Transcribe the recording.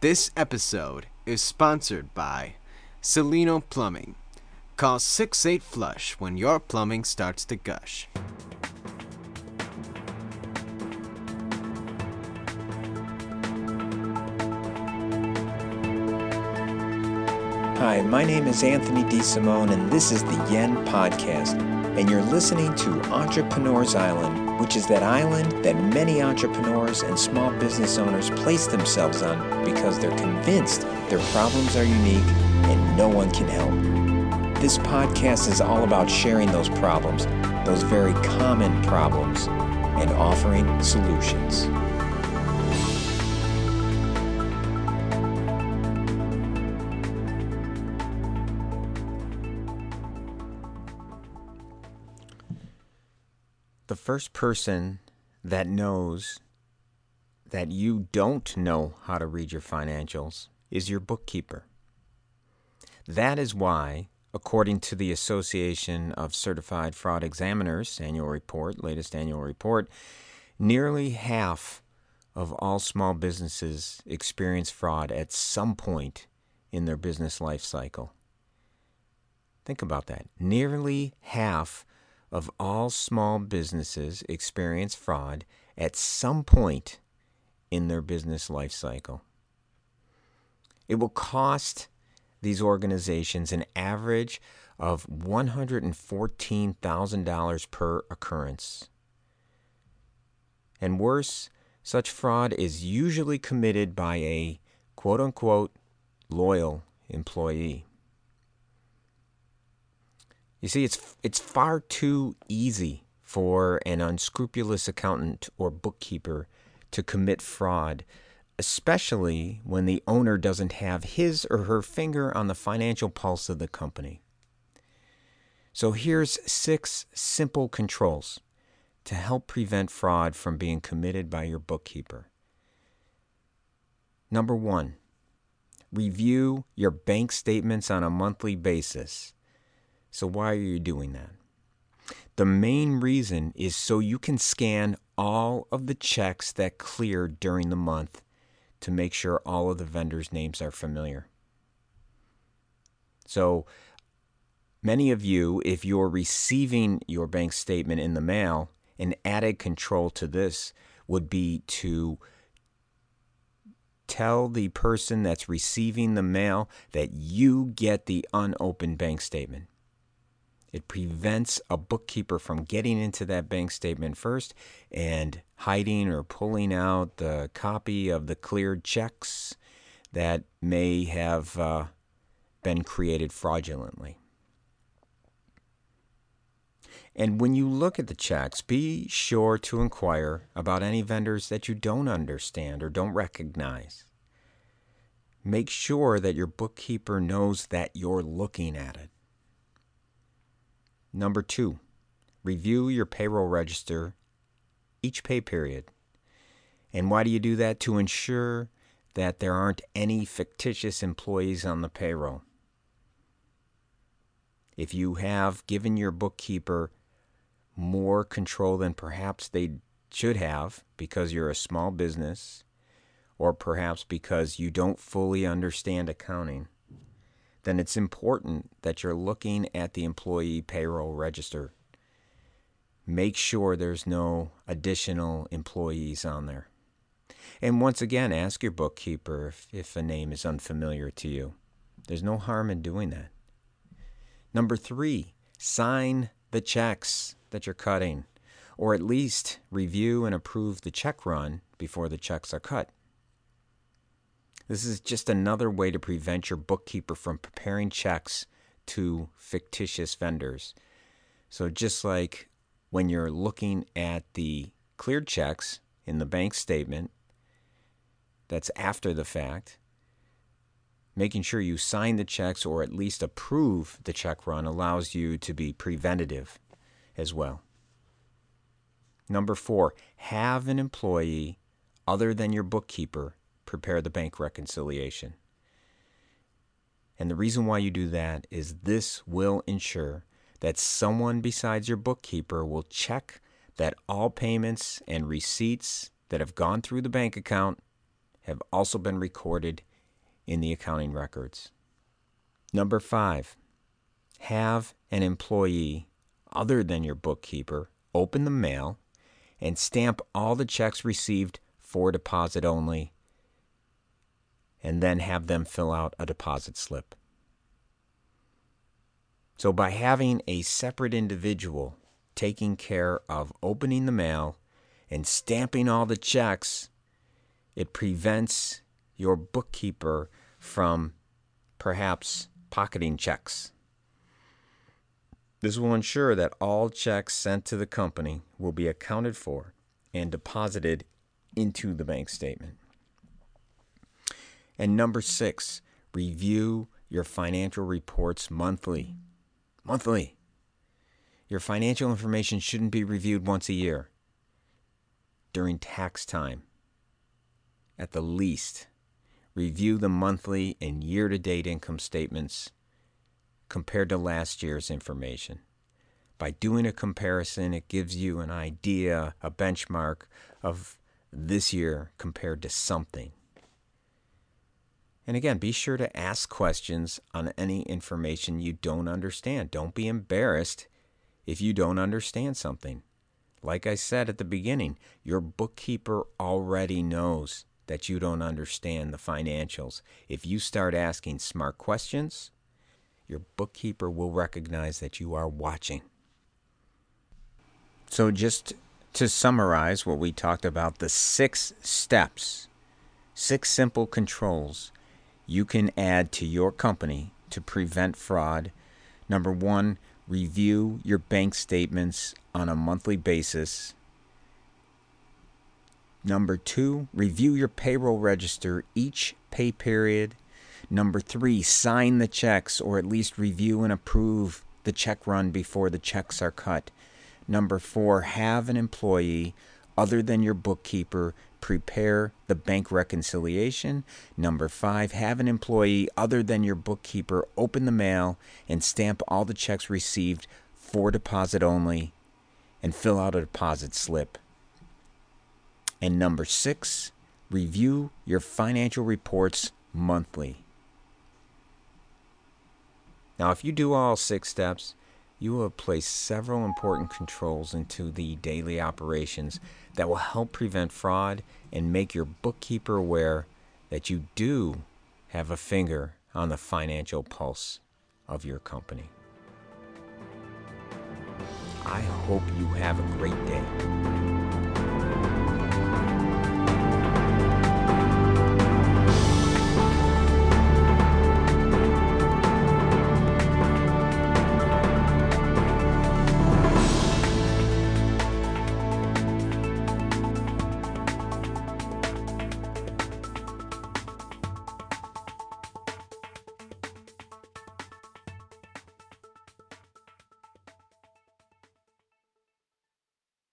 This episode is sponsored by Celino Plumbing. Call 68 Flush when your plumbing starts to gush. Hi, my name is Anthony DeSimone, and this is the Yen Podcast. And you're listening to Entrepreneurs Island, which is that island that many entrepreneurs and small business owners place themselves on because they're convinced their problems are unique and no one can help. This podcast is all about sharing those problems, those very common problems, and offering solutions. The first person that knows that you don't know how to read your financials is your bookkeeper. That is why, according to the Association of Certified Fraud Examiners annual report, latest annual report, nearly half of all small businesses experience fraud at some point in their business life cycle. Think about that. Nearly half of all small businesses experience fraud at some point in their business life cycle. It will cost these organizations an average of $114,000 per occurrence. And worse, such fraud is usually committed by a quote unquote loyal employee. You see, it's, it's far too easy for an unscrupulous accountant or bookkeeper to commit fraud, especially when the owner doesn't have his or her finger on the financial pulse of the company. So here's six simple controls to help prevent fraud from being committed by your bookkeeper. Number one, review your bank statements on a monthly basis. So, why are you doing that? The main reason is so you can scan all of the checks that cleared during the month to make sure all of the vendors' names are familiar. So, many of you, if you're receiving your bank statement in the mail, an added control to this would be to tell the person that's receiving the mail that you get the unopened bank statement. It prevents a bookkeeper from getting into that bank statement first and hiding or pulling out the copy of the cleared checks that may have uh, been created fraudulently. And when you look at the checks, be sure to inquire about any vendors that you don't understand or don't recognize. Make sure that your bookkeeper knows that you're looking at it. Number two, review your payroll register each pay period. And why do you do that? To ensure that there aren't any fictitious employees on the payroll. If you have given your bookkeeper more control than perhaps they should have because you're a small business, or perhaps because you don't fully understand accounting, then it's important that you're looking at the employee payroll register. Make sure there's no additional employees on there. And once again, ask your bookkeeper if, if a name is unfamiliar to you. There's no harm in doing that. Number three, sign the checks that you're cutting, or at least review and approve the check run before the checks are cut. This is just another way to prevent your bookkeeper from preparing checks to fictitious vendors. So, just like when you're looking at the cleared checks in the bank statement, that's after the fact, making sure you sign the checks or at least approve the check run allows you to be preventative as well. Number four, have an employee other than your bookkeeper prepare the bank reconciliation. And the reason why you do that is this will ensure that someone besides your bookkeeper will check that all payments and receipts that have gone through the bank account have also been recorded in the accounting records. Number five, have an employee other than your bookkeeper open the mail and stamp all the checks received for deposit only, and then have them fill out a deposit slip. So, by having a separate individual taking care of opening the mail and stamping all the checks, it prevents your bookkeeper from perhaps pocketing checks. This will ensure that all checks sent to the company will be accounted for and deposited into the bank statement. And number six, review your financial reports monthly. Monthly. Your financial information shouldn't be reviewed once a year during tax time. At the least, review the monthly and year to date income statements compared to last year's information. By doing a comparison, it gives you an idea, a benchmark of this year compared to something. And again, be sure to ask questions on any information you don't understand. Don't be embarrassed if you don't understand something. Like I said at the beginning, your bookkeeper already knows that you don't understand the financials. If you start asking smart questions, your bookkeeper will recognize that you are watching. So, just to summarize what we talked about, the six steps, six simple controls you can add to your company to prevent fraud. Number one, review your bank statements on a monthly basis. Number two, review your payroll register each pay period. Number three, sign the checks or at least review and approve the check run before the checks are cut. Number four, have an employee other than your bookkeeper prepare the bank reconciliation. Number five, have an employee other than your bookkeeper open the mail and stamp all the checks received for deposit only and fill out a deposit slip. And number six, review your financial reports monthly. Now, if you do all six steps, you will have placed several important controls into the daily operations that will help prevent fraud and make your bookkeeper aware that you do have a finger on the financial pulse of your company. I hope you have a great day.